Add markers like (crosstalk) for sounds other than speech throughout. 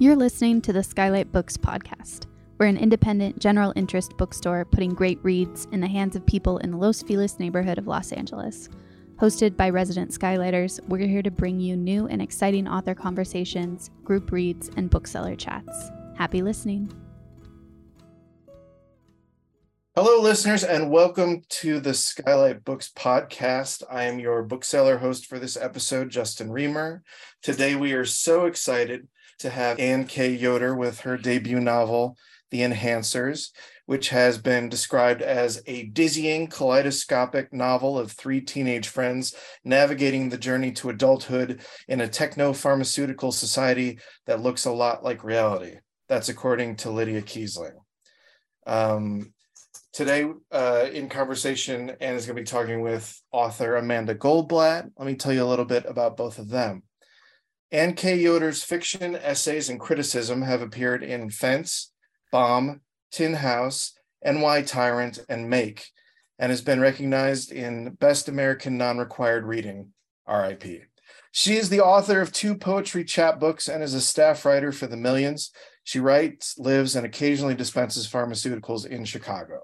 You're listening to the Skylight Books podcast. We're an independent, general interest bookstore putting great reads in the hands of people in the Los Feliz neighborhood of Los Angeles. Hosted by resident Skylighters, we're here to bring you new and exciting author conversations, group reads, and bookseller chats. Happy listening. Hello, listeners, and welcome to the Skylight Books podcast. I am your bookseller host for this episode, Justin Reamer. Today, we are so excited to have Anne K. Yoder with her debut novel, The Enhancers, which has been described as a dizzying, kaleidoscopic novel of three teenage friends navigating the journey to adulthood in a techno pharmaceutical society that looks a lot like reality. That's according to Lydia Kiesling. Um, today, uh, in conversation, Anne is going to be talking with author Amanda Goldblatt. Let me tell you a little bit about both of them. Anne K. Yoder's fiction, essays, and criticism have appeared in Fence, Bomb, Tin House, NY Tyrant, and Make, and has been recognized in Best American Non-Required Reading, RIP. She is the author of two poetry chapbooks and is a staff writer for The Millions. She writes, lives, and occasionally dispenses pharmaceuticals in Chicago.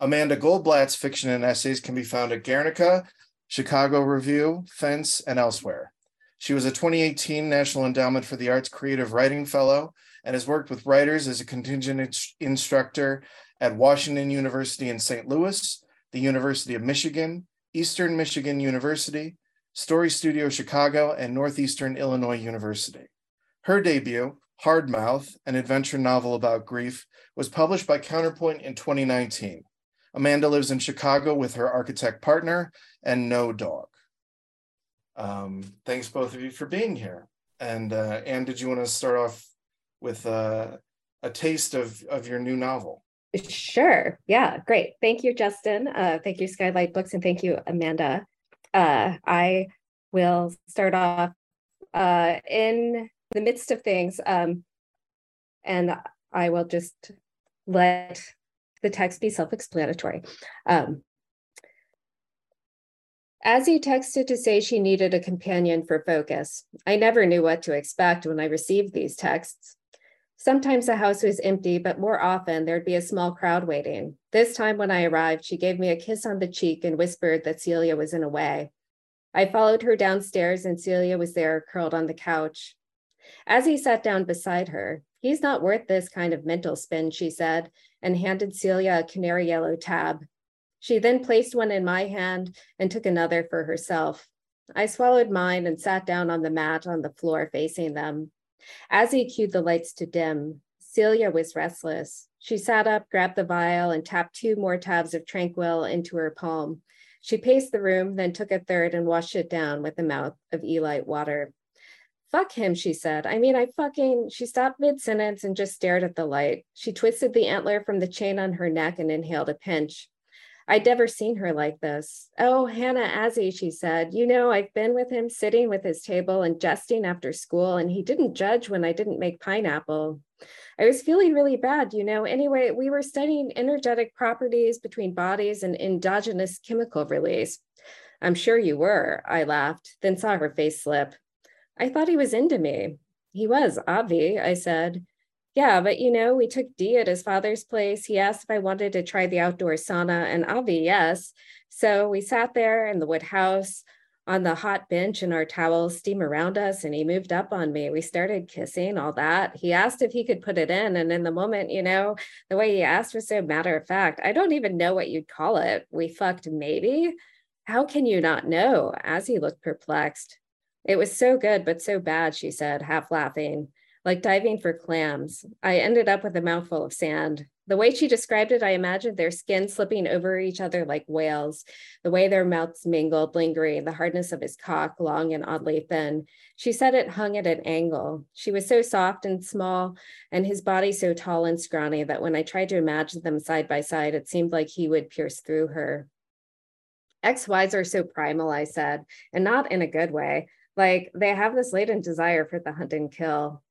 Amanda Goldblatt's fiction and essays can be found at Guernica, Chicago Review, Fence, and elsewhere. She was a 2018 National Endowment for the Arts Creative Writing Fellow and has worked with writers as a contingent instructor at Washington University in St. Louis, the University of Michigan, Eastern Michigan University, Story Studio Chicago, and Northeastern Illinois University. Her debut, Hardmouth, an adventure novel about grief, was published by Counterpoint in 2019. Amanda lives in Chicago with her architect partner and no dog. Um, thanks both of you for being here. And uh, Anne, did you want to start off with uh, a taste of of your new novel? Sure. Yeah. Great. Thank you, Justin. Uh, thank you, Skylight Books, and thank you, Amanda. Uh, I will start off uh, in the midst of things, um, and I will just let the text be self-explanatory. Um, Azzy texted to say she needed a companion for focus, I never knew what to expect when I received these texts. Sometimes the house was empty, but more often there'd be a small crowd waiting. This time when I arrived, she gave me a kiss on the cheek and whispered that Celia was in a way. I followed her downstairs and Celia was there, curled on the couch. Azzy sat down beside her, he's not worth this kind of mental spin, she said, and handed Celia a canary yellow tab. She then placed one in my hand and took another for herself. I swallowed mine and sat down on the mat on the floor facing them. Azzy cued the lights to dim, Celia was restless. She sat up, grabbed the vial, and tapped two more tabs of Tranquil into her palm. She paced the room, then took a third and washed it down with a mouth of Elite water. Fuck him, she said. I mean, I fucking. She stopped mid sentence and just stared at the light. She twisted the antler from the chain on her neck and inhaled a pinch. I'd never seen her like this. Oh, Hannah Azzy, she said, you know, I've been with him sitting with his table and jesting after school, and he didn't judge when I didn't make pineapple. I was feeling really bad, you know. Anyway, we were studying energetic properties between bodies and endogenous chemical release. I'm sure you were, I laughed, then saw her face slip. I thought he was into me. He was, Avi, I said. Yeah, but you know, we took D at his father's place. He asked if I wanted to try the outdoor sauna, and Avi, yes. So we sat there in the wood house on the hot bench and our towels steam around us, and he moved up on me. We started kissing, all that. He asked if he could put it in. And in the moment, you know, the way he asked was so matter of fact. I don't even know what you'd call it. We fucked maybe. How can you not know? Azzy looked perplexed. It was so good, but so bad, she said, half laughing like diving for clams. I ended up with a mouthful of sand. The way she described it, I imagined their skin slipping over each other like whales, the way their mouths mingled, lingering, the hardness of his cock, long and oddly thin. She said it hung at an angle. She was so soft and small, and his body so tall and scrawny that when I tried to imagine them side by side, it seemed like he would pierce through her. XYs are so primal, I said, and not in a good way. Like they have this latent desire for the hunt and kill.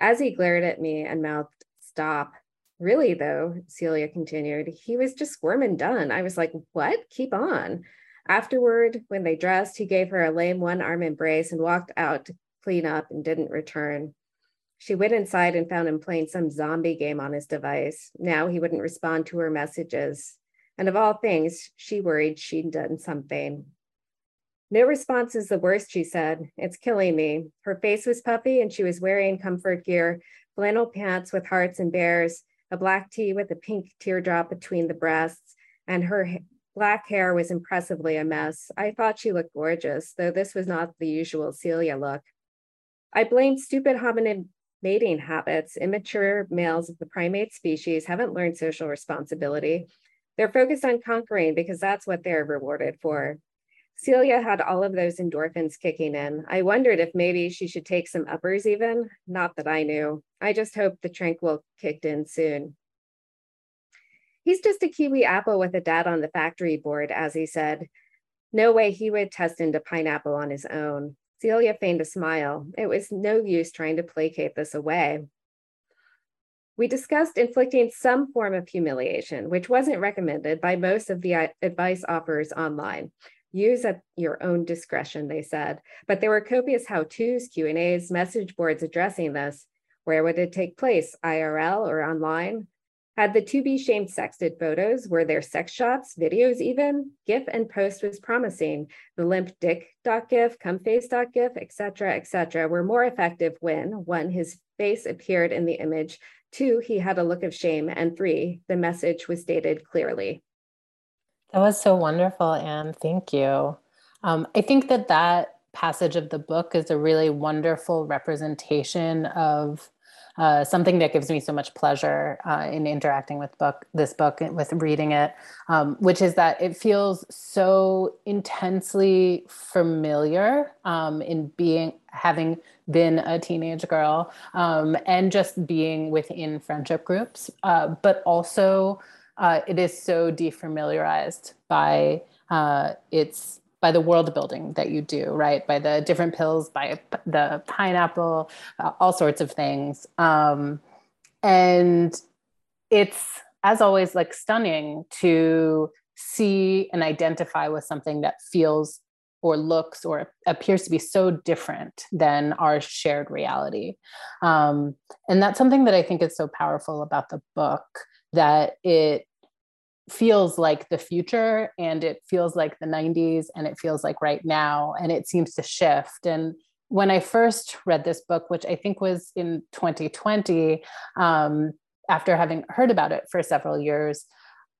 Azzy glared at me and mouthed, Stop. Really, though, Celia continued, he was just squirming done. I was like, What? Keep on. Afterward, when they dressed, he gave her a lame one arm embrace and walked out to clean up and didn't return. She went inside and found him playing some zombie game on his device. Now he wouldn't respond to her messages. And of all things, she worried she'd done something. No response is the worst, she said. It's killing me. Her face was puffy and she was wearing comfort gear, flannel pants with hearts and bears, a black tee with a pink teardrop between the breasts, and her black hair was impressively a mess. I thought she looked gorgeous, though this was not the usual Celia look. I blamed stupid hominid mating habits. Immature males of the primate species haven't learned social responsibility. They're focused on conquering because that's what they're rewarded for. Celia had all of those endorphins kicking in. I wondered if maybe she should take some uppers even. Not that I knew. I just hoped the tranquil kicked in soon. He's just a kiwi apple with a dad on the factory board, Azzy said. No way he would test into pineapple on his own. Celia feigned a smile. It was no use trying to placate this away. We discussed inflicting some form of humiliation, which wasn't recommended by most of the advice offers online. Use at your own discretion, they said. But there were copious how-tos, Q&As, message boards addressing this. Where would it take place, IRL or online? Had the to be shamed sexted photos, were there sex shots, videos even? GIF and post was promising. The limp dick.gif, cumface.gif, etc., etc., were more effective when one, his face appeared in the image, two, he had a look of shame, and three, the message was stated clearly. That was so wonderful, Anne. Thank you. Um, I think that that passage of the book is a really wonderful representation of uh, something that gives me so much pleasure uh, in interacting with book this book with reading it um, which is that it feels so intensely familiar um, in being having been a teenage girl um, and just being within friendship groups uh, but also uh, it is so defamiliarized by uh, its by the world building that you do, right? By the different pills, by the pineapple, uh, all sorts of things. Um, and it's, as always, like stunning to see and identify with something that feels or looks or appears to be so different than our shared reality. Um, and that's something that I think is so powerful about the book that it feels like the future and it feels like the 90s and it feels like right now and it seems to shift. And when i first read this book which i think was in 2020 um, after having heard about it for several years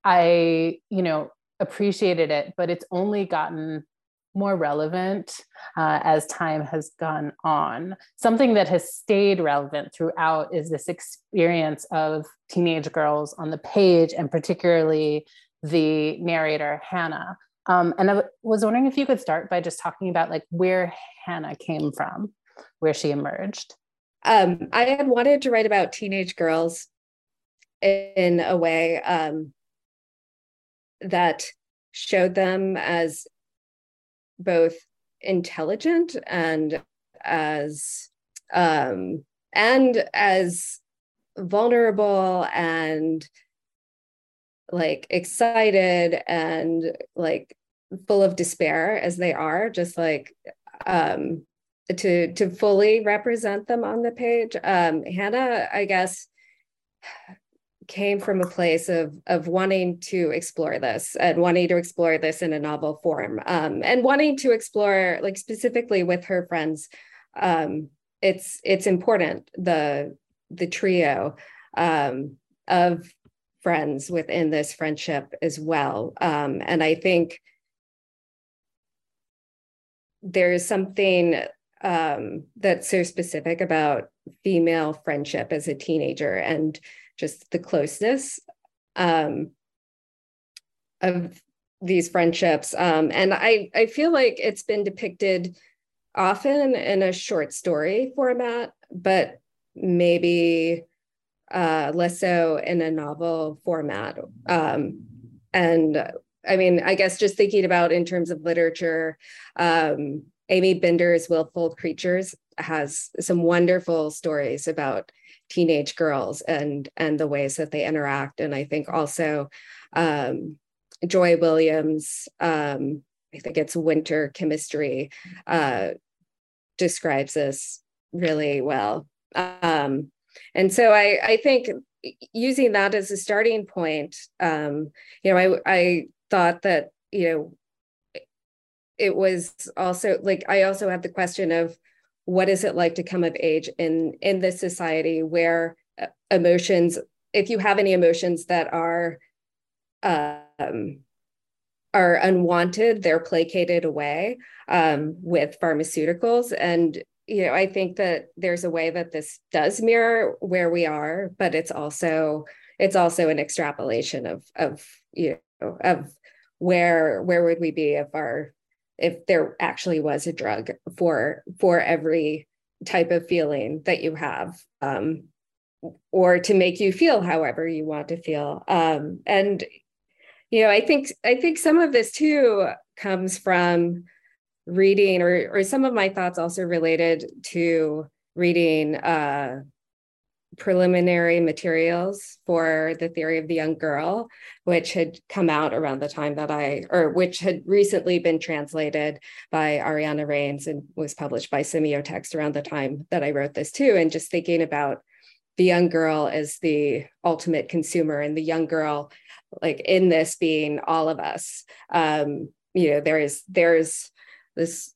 i you know appreciated it but it's only gotten more relevant uh, as time has gone on. Something that has stayed relevant throughout is this experience of teenage girls on the page, and particularly the narrator, Hannah. Um, and I was wondering if you could start by just talking about like where Hannah came from, where she emerged. Um, I had wanted to write about teenage girls in a way um, that showed them as both intelligent and as um, and as vulnerable and like excited and like full of despair as they are just like um to to fully represent them on the page. Um hannah i guess came from a place of of wanting to explore this and wanting to explore this in a novel form um, and wanting to explore like specifically with her friends um, it's it's important the the trio um, of friends within this friendship as well um, and i think there's something um, that's so specific about female friendship as a teenager and just the closeness um, of these friendships. Um, and I, I feel like it's been depicted often in a short story format, but maybe uh, less so in a novel format. Um, and I mean, I guess just thinking about in terms of literature, um, Aimee Bender's Willful Creatures has some wonderful stories about teenage girls and and the ways that they interact. And i think also um, joy williams um, i think it's winter chemistry uh, describes this really well. Um, and so I, I think using that as a starting point, um, you know, I, I thought that, you know, it was also like, I also had the question of what is it like to come of age in, in this society where uh, emotions, if you have any emotions that are, um, are unwanted, they're placated away um, with pharmaceuticals. And you know, I think that there's a way that this does mirror where we are, but it's also it's also an extrapolation of of you know of where where would we be if our if there actually was a drug for for every type of feeling that you have um, or to make you feel however you want to feel. Um, and you know i think i think some of this too comes from reading or or some of my thoughts also related to reading uh, preliminary materials for the theory of the young girl which had come out around the time that i or which had recently been translated by ariana reines and was published by semiotext around the time that i wrote this too. And just thinking about the young girl as the ultimate consumer and the young girl like in this being all of us um you know there is there's this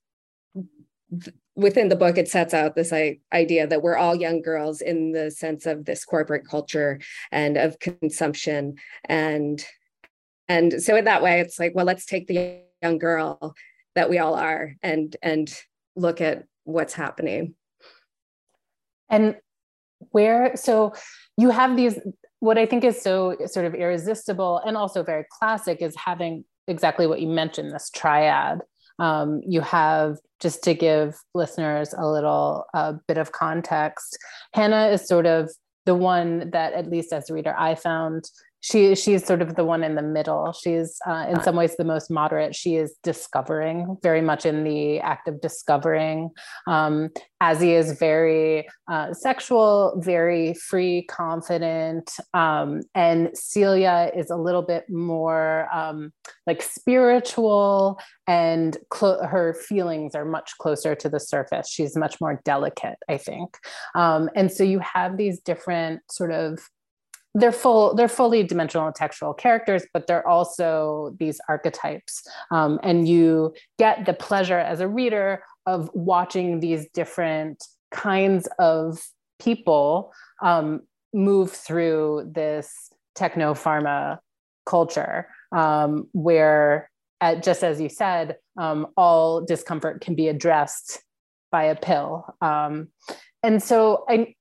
within the book it sets out this idea that we're all young girls in the sense of this corporate culture and of consumption. And and so in that way it's like well let's take the young girl that we all are and and look at what's happening. And where so you have these what i think is so sort of irresistible and also very classic is having exactly what you mentioned this triad. Um, you have, just to give listeners a little uh, bit of context, Hannah is sort of the one that, at least as a reader, I found she she's sort of the one in the middle. She's uh, in some ways the most moderate. She is discovering very much in the act of discovering. Um, Azzy is very uh, sexual very free confident um, and celia is a little bit more um, like spiritual and cl- her feelings are much closer to the surface. She's much more delicate i think. Um, and so you have these different sort of they're full they're fully dimensional textual characters but they're also these archetypes. Um, and you get the pleasure as a reader of watching these different kinds of people um, move through this techno pharma culture um, where at, just as you said um, all discomfort can be addressed by a pill. Um, and so I,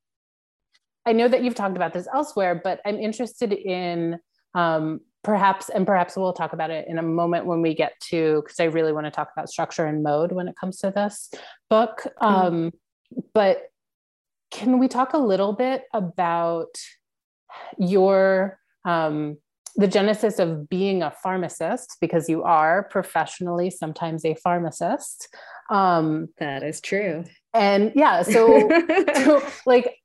I know that you've talked about this elsewhere, but I'm interested in um, perhaps, and perhaps we'll talk about it in a moment when we get to, because I really want to talk about structure and mode when it comes to this book. Mm-hmm. Um, but can we talk a little bit about your um, the genesis of being a pharmacist because you are professionally sometimes a pharmacist um that is true and yeah so, (laughs) so like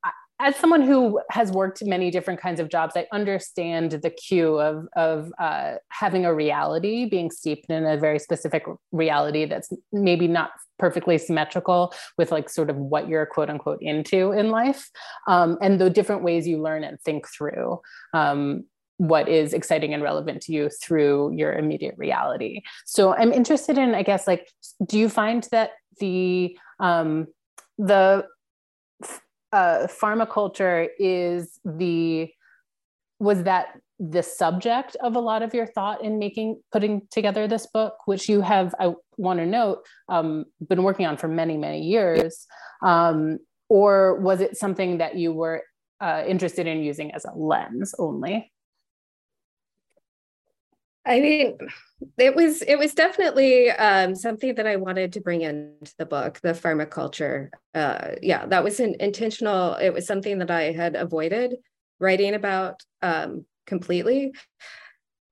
as someone who has worked many different kinds of jobs, I understand the cue of of uh, having a reality, being steeped in a very specific reality that's maybe not perfectly symmetrical with like sort of what you're quote unquote into in life, um, and the different ways you learn and think through. Um, what is exciting and relevant to you through your immediate reality. So I'm interested in, I guess, like, do you find that the um, the uh, pharmaculture is the was that the subject of a lot of your thought in making putting together this book which you have i want to note um, been working on for many many years. Um, or was it something that you were uh, interested in using as a lens only I mean, it was it was definitely um, something that I wanted to bring into the book, the pharmaculture. Uh, yeah, that was an intentional. It was something that I had avoided writing about um, completely,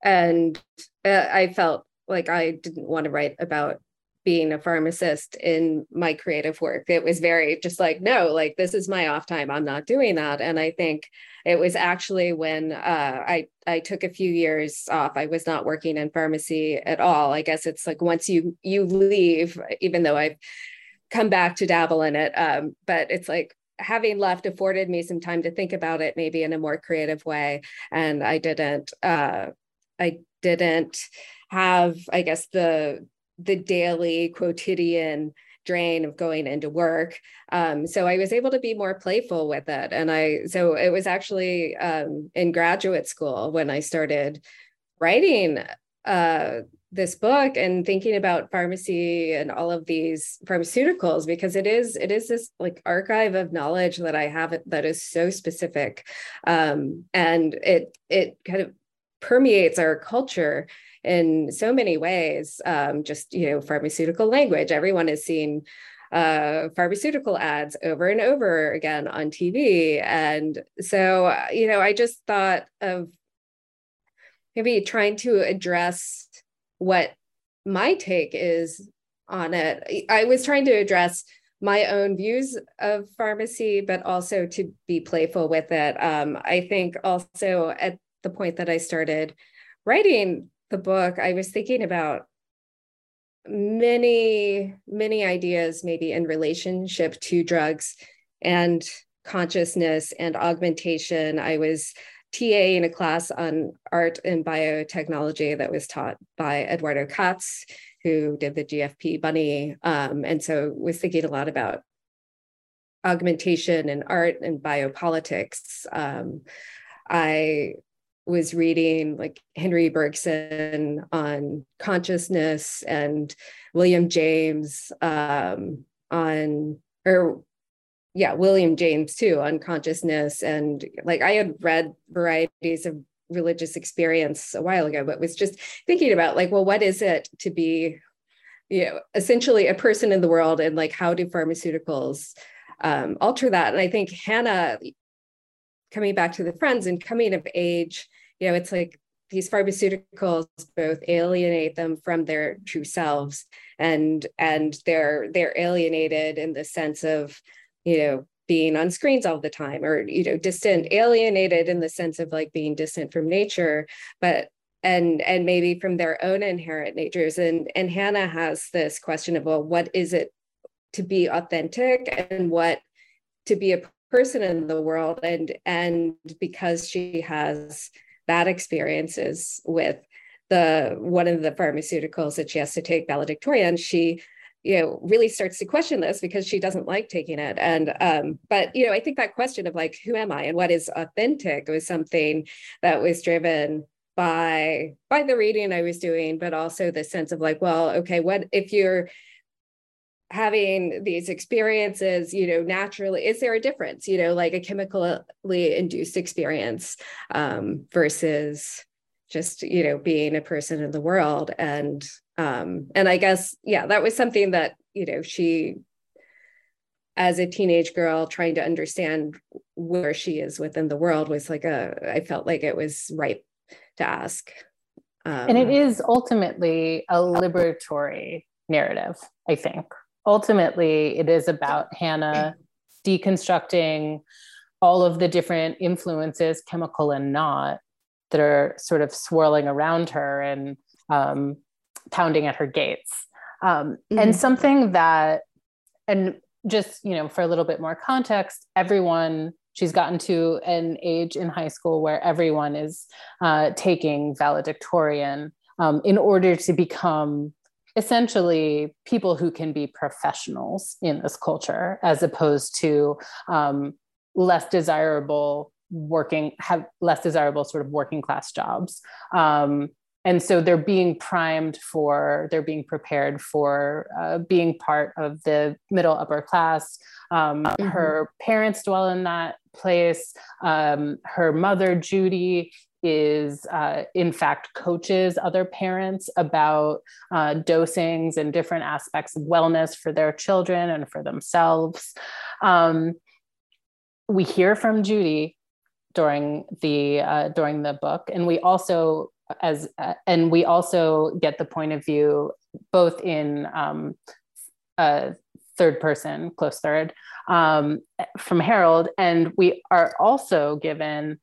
and uh, I felt like I didn't want to write about being a pharmacist in my creative work. It was very just like, no, like this is my off time. I'm not doing that. And I think it was actually when uh, I I took a few years off. I was not working in pharmacy at all. I guess it's like once you you leave, even though I've come back to dabble in it, um, but it's like having left afforded me some time to think about it maybe in a more creative way and i didn't uh, i didn't have i guess the the daily quotidian drain of going into work. Um, so i was able to be more playful with it. And i so it was actually um, in graduate school when i started writing uh, this book and thinking about pharmacy and all of these pharmaceuticals because it is it is this like archive of knowledge that I have that is so specific. Um, and it it kind of permeates our culture in so many ways um, just you know pharmaceutical language everyone has seen uh, pharmaceutical ads over and over again on TV and so you know I just thought of maybe trying to address what my take is on it. I was trying to address my own views of pharmacy, but also to be playful with it. Um, I think also at the point that I started writing the book, I was thinking about many, many ideas, maybe in relationship to drugs and consciousness and augmentation. I was TA in a class on art and biotechnology that was taught by Eduardo Kac, who did the GFP bunny. Um, and so was thinking a lot about augmentation and art and biopolitics. Um, I was reading like Henry Bergson on consciousness and William James um, on, or yeah, William James too on consciousness. And like I had read varieties of religious experience a while ago, but was just thinking about like, well, what is it to be, you know, essentially a person in the world and like how do pharmaceuticals um, alter that? And I think Hannah, coming back to the friends and coming of age, you know, it's like these pharmaceuticals both alienate them from their true selves and and they're they're alienated in the sense of you know being on screens all the time or you know distant alienated in the sense of like being distant from nature. But and and maybe from their own inherent natures. And and hannah has this question of well what is it to be authentic and what to be a person in the world and and because she has bad experiences with the one of the pharmaceuticals that she has to take valedictorian she you know really starts to question this because she doesn't like taking it. And um but you know i think that question of like who am i and what is authentic was something that was driven by by the reading i was doing but also the sense of like well okay what if you're having these experiences you know naturally is there a difference you know like a chemically induced experience um versus just you know being a person in the world? And um and i guess yeah that was something that you know she as a teenage girl trying to understand where she is within the world was like a i felt like it was right to ask. Um, and it is ultimately a liberatory narrative i think ultimately it is about hannah deconstructing all of the different influences chemical and not that are sort of swirling around her and um, pounding at her gates. Um, mm-hmm. And something that, and just, you know, for a little bit more context, everyone, she's gotten to an age in high school where everyone is uh, taking valedictorian um, in order to become essentially people who can be professionals in this culture as opposed to um, less desirable working have less desirable sort of working class jobs. Um, and so they're being primed for they're being prepared for uh, being part of the middle upper class. Um, mm-hmm. her parents dwell in that place. Um, her mother judy is uh, in fact coaches other parents about uh, dosings and different aspects of wellness for their children and for themselves. Um, we hear from judy during the uh, during the book and we also as uh, and we also get the point of view both in um, third person close third um, from harold and we are also given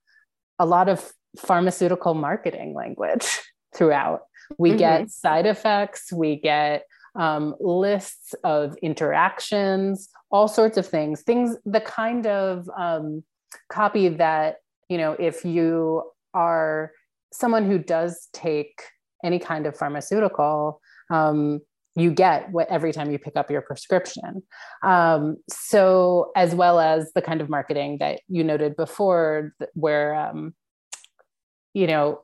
a lot of pharmaceutical marketing language (laughs) throughout we mm-hmm. get side effects we get um, lists of interactions, all sorts of things, things, the kind of um, copy that, you know, if you are someone who does take any kind of pharmaceutical, um, you get what every time you pick up your prescription. Um, so, as well as the kind of marketing that you noted before, where um, you know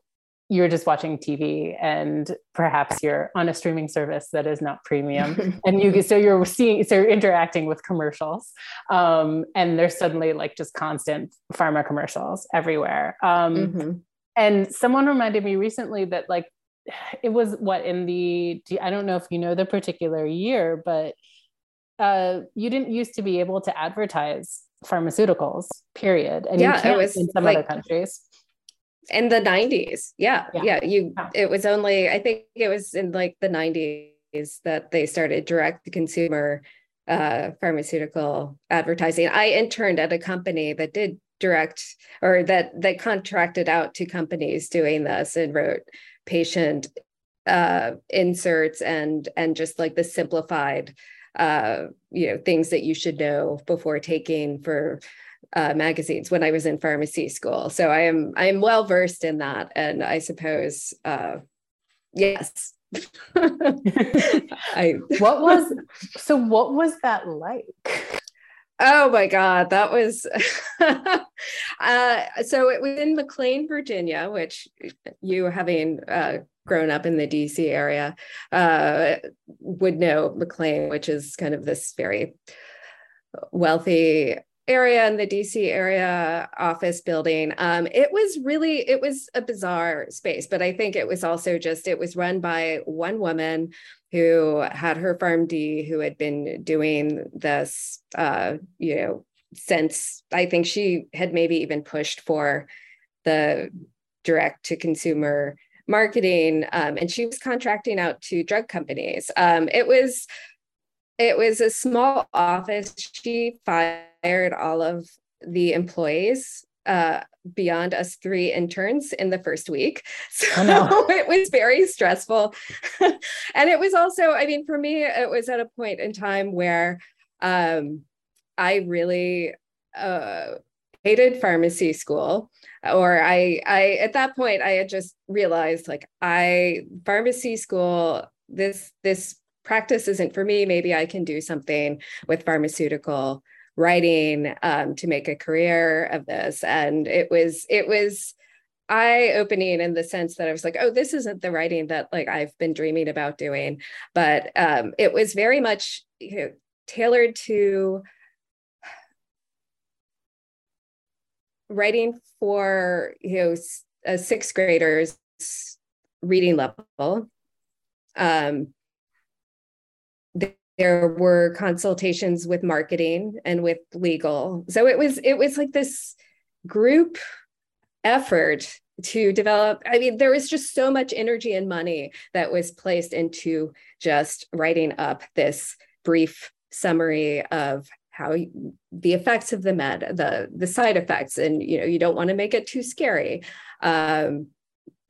you're just watching TV and perhaps you're on a streaming service that is not premium (laughs) and you so you're seeing so you're interacting with commercials um, and there's suddenly like just constant pharma commercials everywhere um, mm-hmm. and someone reminded me recently that like it was what in the I don't know if you know the particular year but uh, you didn't used to be able to advertise pharmaceuticals period and yeah, you can't it was in some like, other countries in the 90s yeah, yeah. yeah you yeah. it was only i think it was in like the 90s that they started direct to consumer uh, pharmaceutical advertising. I interned at a company that did direct or that that contracted out to companies doing this and wrote patient uh, inserts and and just like the simplified uh, you know things that you should know before taking for uh, magazines when I was in pharmacy school. So I am I am well versed in that, and I suppose uh, yes. (laughs) I what was so what was that like? Oh my God, that was (laughs) uh, so it was in McLean, Virginia, which you having uh, grown up in the DC area uh, would know McLean, which is kind of this very wealthy area in the DC area office building. Um, it was really, it was a bizarre space, but I think it was also just, it was run by one woman who had her PharmD, who had been doing this, uh, you know, since I think she had maybe even pushed for the direct to consumer marketing um, and she was contracting out to drug companies. Um, it was, it was a small office. She fired all of the employees uh, beyond us three interns in the first week. (laughs) So oh, no. (laughs) it was very stressful. (laughs) and it was also, I mean, for me, it was at a point in time where um, I really uh, hated pharmacy school. Or I, I, at that point, I had just realized like I, pharmacy school, this, this practice isn't for me. Maybe I can do something with pharmaceutical writing um, to make a career of this. And it was, it was eye opening in the sense that I was like, oh, this isn't the writing that like I've been dreaming about doing. But um, it was very much you know, tailored to writing for you know a sixth graders reading level um, there were consultations with marketing and with legal. So it was it was like this group effort to develop i mean there was just so much energy and money that was placed into just writing up this brief summary of how the effects of the med the the side effects and you know you don't want to make it too scary. Um,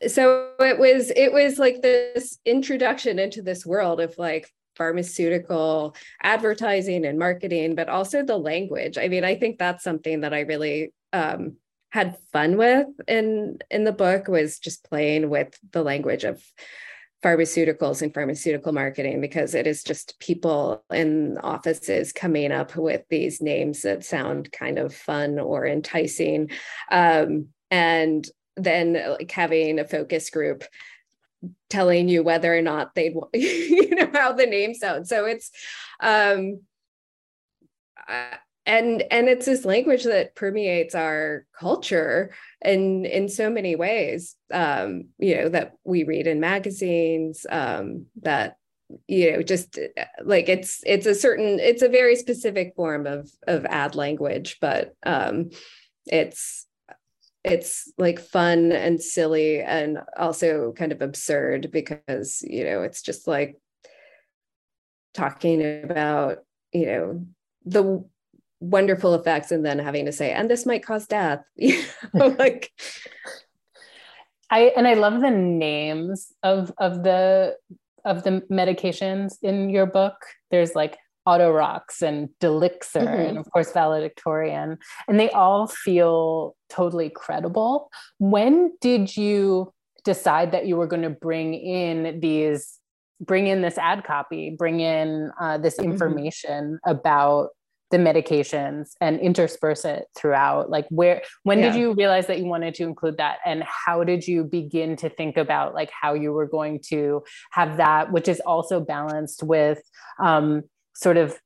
so it was it was like this introduction into this world of like pharmaceutical advertising and marketing, but also the language. I mean, I think that's something that I really um, had fun with in in the book was just playing with the language of pharmaceuticals and pharmaceutical marketing because it is just people in offices coming up with these names that sound kind of fun or enticing um, and then like having a focus group telling you whether or not they'd (laughs) you know how the name sounds. So it's um uh, and and it's this language that permeates our culture in in so many ways. Um you know that we read in magazines um that you know just uh, like it's it's a certain it's a very specific form of of ad language but um it's it's like fun and silly and also kind of absurd because you know it's just like talking about you know the wonderful effects and then having to say and this might cause death (laughs) you know (laughs) like i and i love the names of of the of the medications in your book. There's like Autorox and Delixir, mm-hmm. and of course valedictorian, and they all feel totally credible. When did you decide that you were going to bring in these, bring in this ad copy, bring in uh, this mm-hmm. information mm-hmm. about the medications and intersperse it throughout like where when yeah. did you realize that you wanted to include that and how did you begin to think about like how you were going to have that which is also balanced with um sort of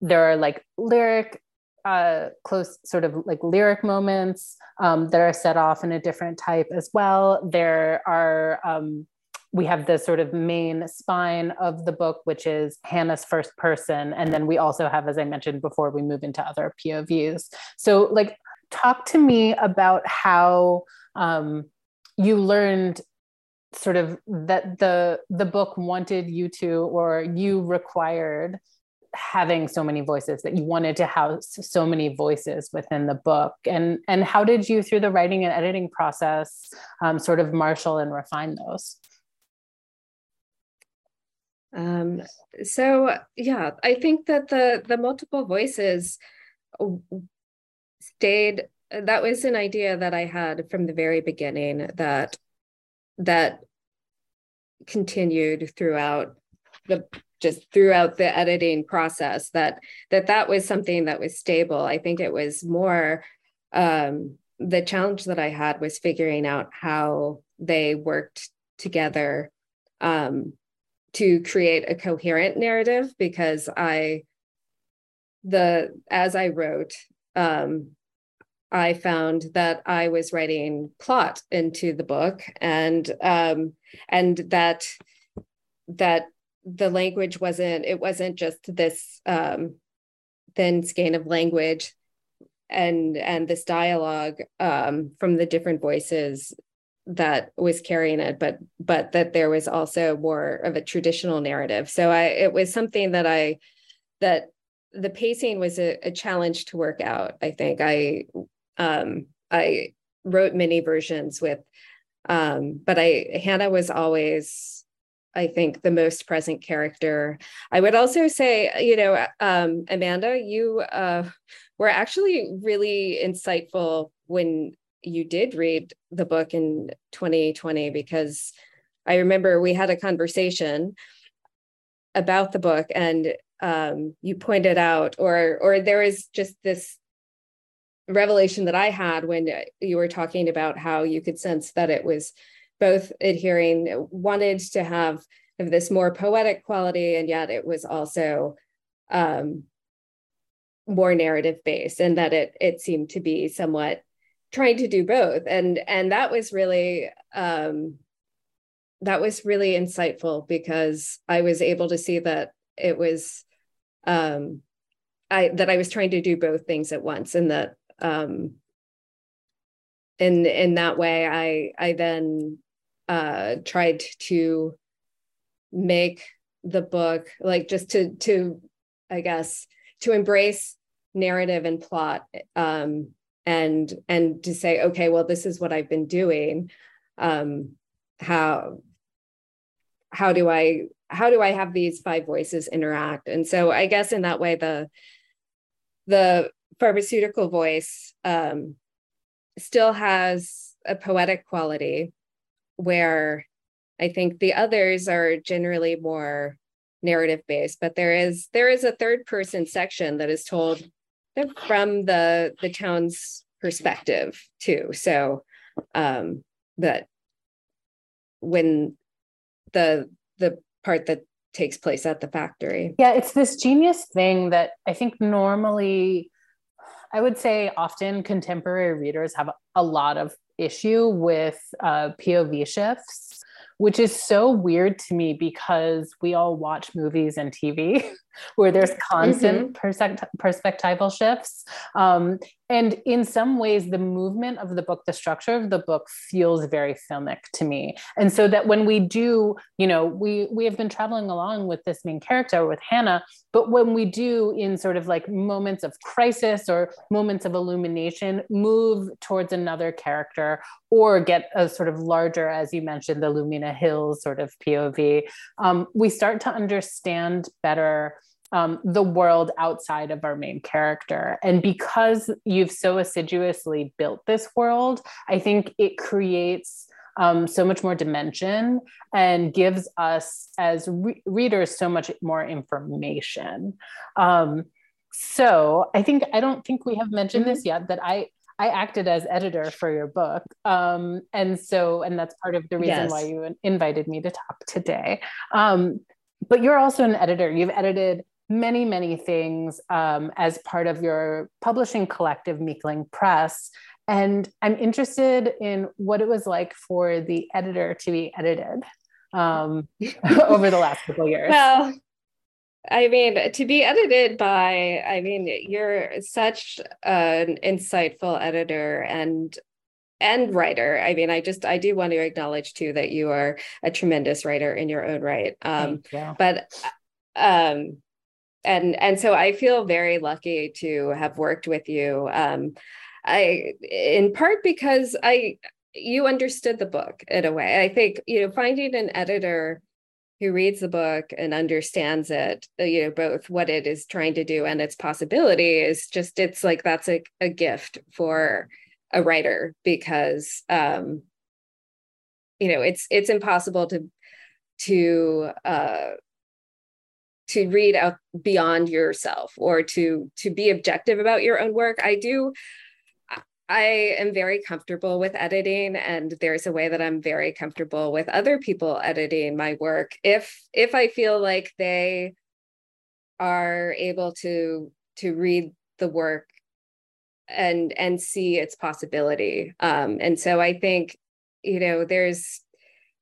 there are like lyric uh, close sort of like lyric moments um, that are set off in a different type as well. There are um, we have the sort of main spine of the book, which is Hannah's first person, and then we also have, as I mentioned before, we move into other POVs. So, like, talk to me about how um, you learned sort of that the the book wanted you to or you required having so many voices that you wanted to house so many voices within the book. And and how did you through the writing and editing process um, sort of marshal and refine those? Um, so yeah i think that the the multiple voices stayed that was an idea that i had from the very beginning that that continued throughout the just throughout the editing process that that that was something that was stable. I think it was more um, the challenge that i had was figuring out how they worked together um, to create a coherent narrative because i the as i wrote um, i found that i was writing plot into the book and um, and that that the language wasn't it wasn't just this um, thin skein of language and and this dialogue um, from the different voices that was carrying it but but that there was also more of a traditional narrative. So i it was something that i that the pacing was a, a challenge to work out i think. I um i wrote many versions with um but i hannah was always I think, the most present character. I would also say, you know, um, Amanda, you uh, were actually really insightful when you did read the book in 2020 because I remember we had a conversation about the book and um, you pointed out or or there was just this revelation that I had when you were talking about how you could sense that it was both adhering, wanted to have this more poetic quality, and yet it was also um, more narrative based, and that it it seemed to be somewhat trying to do both, and and that was really um, that was really insightful because I was able to see that it was um, I that I was trying to do both things at once, and that um, in in that way, I I then uh, tried to make the book like just to to I guess to embrace narrative and plot um, and and to say okay well this is what I've been doing. Um, how how do I how do I have these five voices interact? And so I guess in that way the the pharmaceutical voice um, still has a poetic quality where I think the others are generally more narrative based, but there is there is a third person section that is told from the the town's perspective too. So um that when the the part that takes place at the factory. Yeah, it's this genius thing that I think normally I would say often contemporary readers have a lot of issue with uh, POV shifts, which is so weird to me because we all watch movies and TV (laughs) where there's constant mm-hmm. perspectival shifts. Um, and in some ways the movement of the book the structure of the book feels very filmic to me. And so that when we do you know we we have been traveling along with this main character with hannah but when we do in sort of like moments of crisis or moments of illumination move towards another character or get a sort of larger as you mentioned the lumina hills sort of pov um, we start to understand better um, the world outside of our main character. And because you've so assiduously built this world, I think it creates um, so much more dimension and gives us as re- readers so much more information. Um, so I think I don't think we have mentioned mm-hmm. this yet that I I acted as editor for your book. Um, and so, and that's part of the reason yes. why you invited me to talk today. Um, but you're also an editor. You've edited many, many things um, as part of your publishing collective, Meekling Press. And I'm interested in what it was like for the editor to be edited um, (laughs) over the last couple years. Well, I mean, to be edited by, I mean, you're such an insightful editor and and writer. I mean, I just I do want to acknowledge too that you are a tremendous writer in your own right. Um, but um, and and so I feel very lucky to have worked with you. Um, I in part because I you understood the book in a way. I think you know finding an editor who reads the book and understands it, uh, you know, both what it is trying to do and its possibility is just it's like that's a, a gift for a writer because um you know it's it's impossible to to uh to read out beyond yourself or to to be objective about your own work. I do i am very comfortable with editing and there's a way that i'm very comfortable with other people editing my work. If if i feel like they are able to to read the work and and see its possibility. Um and so i think you know there's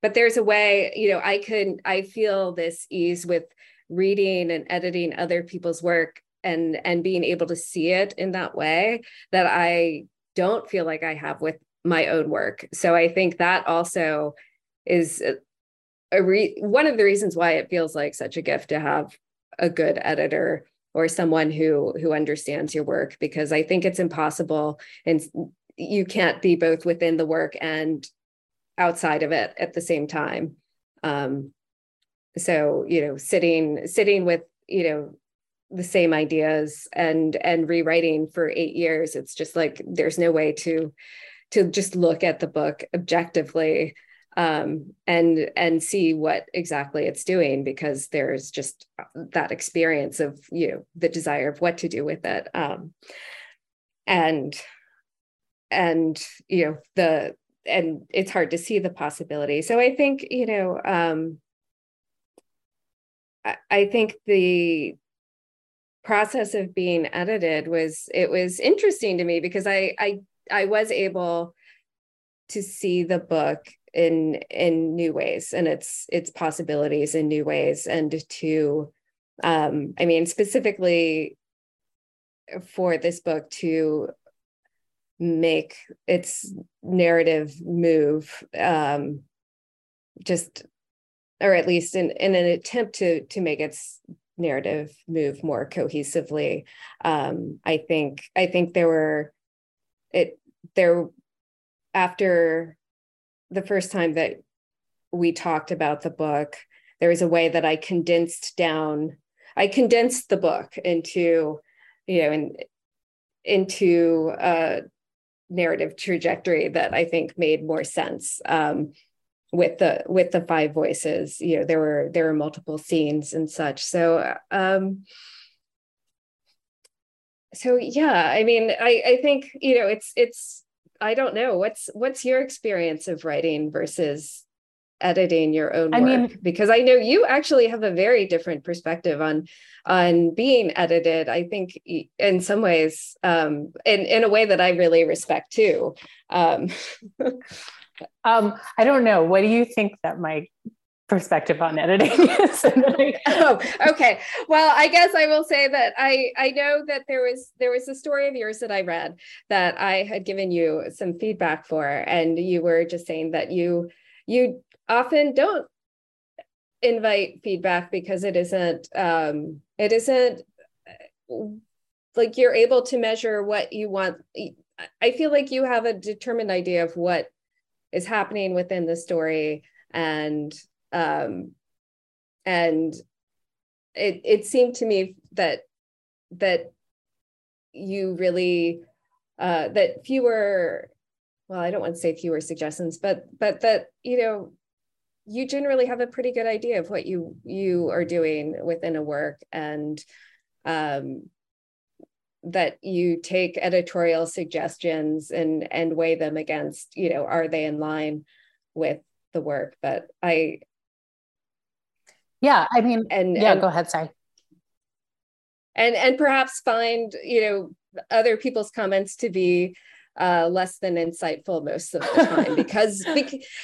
but there's a way you know i could i feel this ease with reading and editing other people's work and and being able to see it in that way that I don't feel like I have with my own work. So I think that also is a, re- one of the reasons why it feels like such a gift to have a good editor or someone who who understands your work because I think it's impossible and you can't be both within the work and outside of it at the same time. Um, so you know sitting sitting with you know the same ideas and and rewriting for eight years it's just like there's no way to to just look at the book objectively um, and and see what exactly it's doing because there's just that experience of you know the desire of what to do with it um, and and you know the and it's hard to see the possibility. So i think you know um, I think the process of being edited was it was interesting to me because I I I was able to see the book in in new ways and its its possibilities in new ways and to um I mean specifically for this book to make its narrative move um just or at least in, in an attempt to to make its narrative move more cohesively. Um, i think i think there were it there after the first time that we talked about the book there was a way that i condensed down i condensed the book into you know in, into a narrative trajectory that i think made more sense. Um, with the with the five voices you know there were there were multiple scenes and such. So um so yeah i mean i i think you know it's it's i don't know what's what's your experience of writing versus editing your own work I mean, because i know you actually have a very different perspective on on being edited i think in some ways um in in a way that i really respect too um (laughs) Um, I don't know. What do you think that my perspective on editing (laughs) oh okay. Well i guess i will say that i i know that there was there was a story of yours that i read that i had given you some feedback for and you were just saying that you you often don't invite feedback because it isn't um it isn't like you're able to measure what you want. I feel like you have a determined idea of what is happening within the story and um and it it seemed to me that that you really uh that fewer well i don't want to say fewer suggestions but but that you know you generally have a pretty good idea of what you you are doing within a work and um that you take editorial suggestions and and weigh them against you know are they in line with the work? But i yeah i mean and yeah and, go ahead sorry. And and perhaps find you know other people's comments to be uh, less than insightful most of the time (laughs) because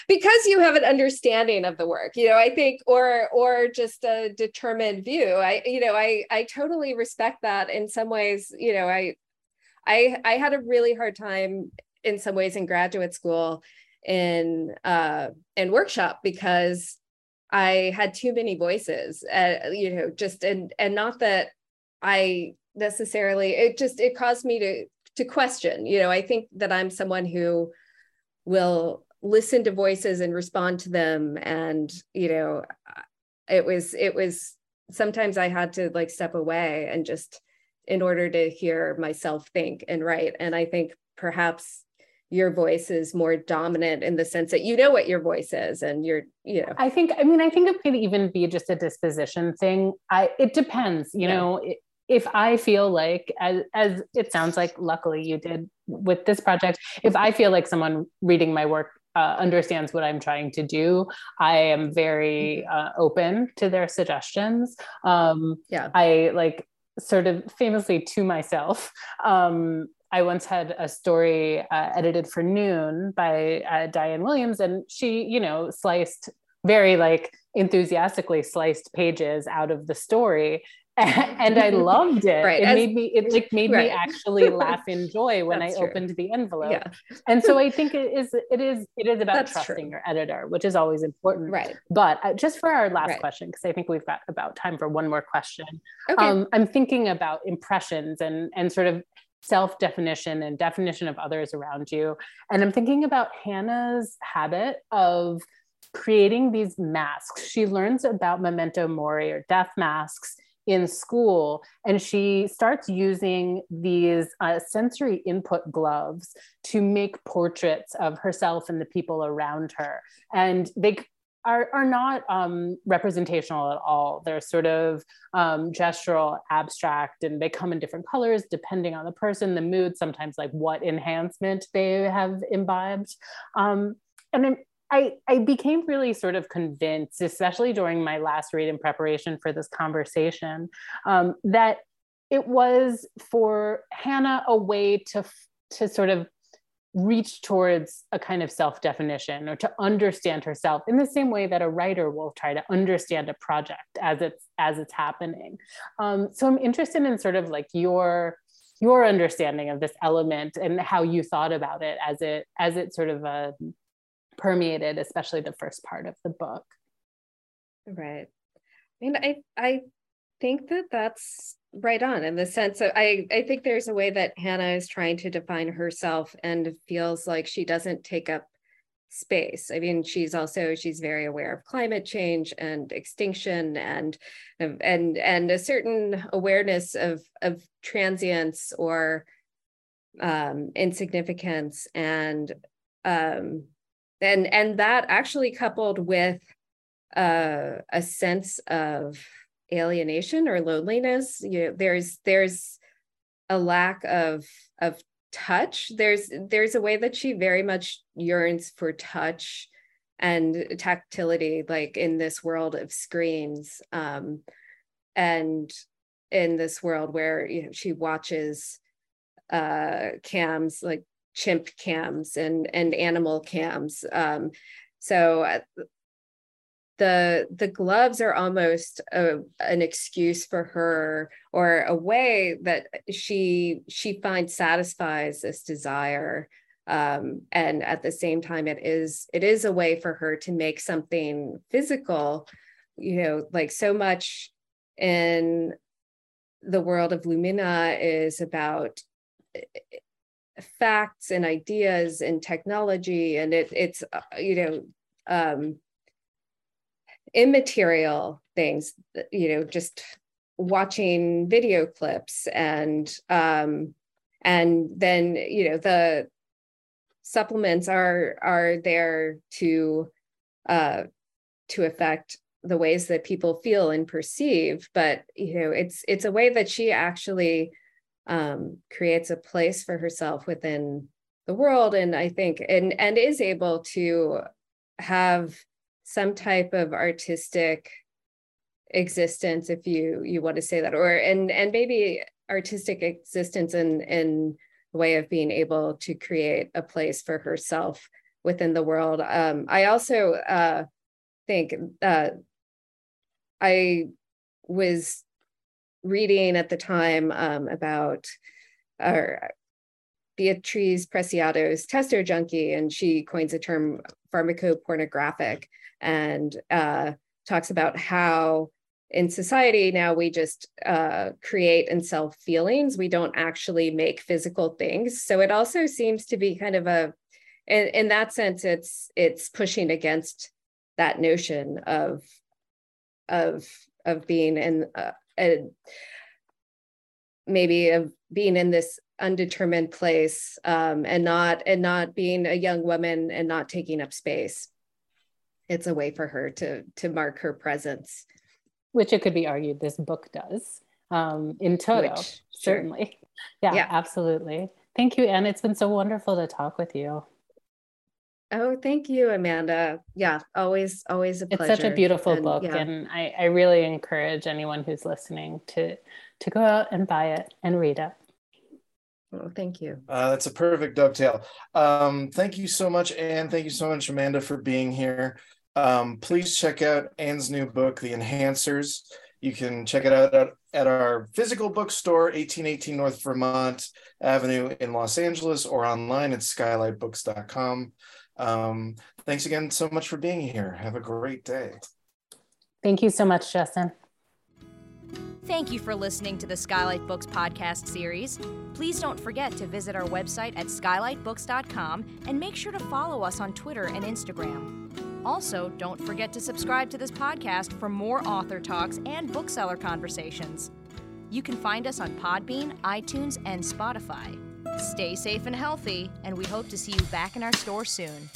because you have an understanding of the work you know i think or or just a determined view. I you know i i totally respect that in some ways you know i i i had a really hard time in some ways in graduate school in uh in workshop because i had too many voices uh, you know just and and not that i necessarily it just it caused me to to question. You know i think that i'm someone who will listen to voices and respond to them. And you know it was it was sometimes i had to like step away and just in order to hear myself think and write. And i think perhaps your voice is more dominant in the sense that you know what your voice is and you're you know. I think i mean i think it could even be just a disposition thing. I it depends you yeah. know it, if I feel like, as, as it sounds like, luckily you did with this project, if I feel like someone reading my work uh, understands what I'm trying to do, I am very mm-hmm. uh, open to their suggestions. Um, yeah, I like sort of famously to myself. Um, I once had a story uh, edited for Noon by uh, Diane Williams, and she, you know, sliced very like enthusiastically sliced pages out of the story (laughs) and I loved it. Right. It As, made me it like (laughs) made right. me actually laugh in (laughs) joy when That's I true. opened the envelope. Yeah. and so I think it is it is it is about That's trusting true. your editor, which is always important. Right. But uh, just for our last right. question, because I think we've got about time for one more question. Okay. Um, I'm thinking about impressions and and sort of self-definition and definition of others around you. And I'm thinking about Hannah's habit of creating these masks. She learns about memento mori or death masks in school and she starts using these uh, sensory input gloves to make portraits of herself and the people around her and they are, are not um, representational at all. They're sort of um, gestural, abstract, and they come in different colors depending on the person, the mood, sometimes like what enhancement they have imbibed. Um, and I, I became really sort of convinced, especially during my last read in preparation for this conversation, um, that it was for Hannah a way to, to sort of reach towards a kind of self definition or to understand herself in the same way that a writer will try to understand a project as it's as it's happening. Um, so i'm interested in sort of like your your understanding of this element and how you thought about it as it as it sort of a permeated especially the first part of the book. Right. And i i think that that's right on in the sense of i i think there's a way that hannah is trying to define herself and feels like she doesn't take up space. I mean she's also she's very aware of climate change and extinction and and and a certain awareness of of transience or um insignificance and um and and that actually coupled with uh, a sense of alienation or loneliness you know, there's there's a lack of of touch. There's there's a way that she very much yearns for touch and tactility like in this world of screens um and in this world where you know she watches uh cams like chimp cams and and animal cams. Um, so uh, the the gloves are almost a, an excuse for her or a way that she she finds satisfies this desire. Um, and at the same time it is it is a way for her to make something physical you know like so much in the world of lumina is about facts and ideas and technology and it, it's uh, you know um, immaterial things you know just watching video clips and um, and then you know the supplements are are there to uh, to affect the ways that people feel and perceive but you know it's it's a way that she actually um, creates a place for herself within the world. And i think and and is able to have some type of artistic existence if you you want to say that or and and maybe artistic existence in in way of being able to create a place for herself within the world. Um i also uh think uh i was reading at the time um about uh, Beatriz Preciado's Testo Junkie, and she coins the term pharmacopornographic and uh, talks about how in society now we just uh, create and sell feelings. We don't actually make physical things. So it also seems to be kind of a, in, in that sense, it's it's pushing against that notion of of of being in uh, a, maybe of being in this undetermined place um, and not and not being a young woman and not taking up space. It's a way for her to to mark her presence. Which it could be argued this book does um, in toto which, certainly. Sure. yeah, yeah. absolutely. Thank you and it's been so wonderful to talk with you Oh, thank you, Amanda. Yeah, always, always a pleasure. It's such a beautiful and, book, yeah. and I, I really encourage anyone who's listening to to go out and buy it and read it. Oh, thank you. Uh, that's a perfect dovetail. Um, thank you so much, Anne. Thank you so much, Amanda, for being here. Um, please check out Anne's new book, The Enhancers. You can check it out at, at our physical bookstore, 1818 North Vermont Avenue in Los Angeles, or online at skylightbooks.com. Um, thanks again so much for being here. Have a great day. Thank you so much, Justin. Thank you for listening to the Skylight Books podcast series. Please don't forget to visit our website at skylightbooks.com and make sure to follow us on Twitter and Instagram. Also, don't forget to subscribe to this podcast for more author talks and bookseller conversations. You can find us on Podbean, iTunes, and Spotify. Stay safe and healthy, and we hope to see you back in our store soon.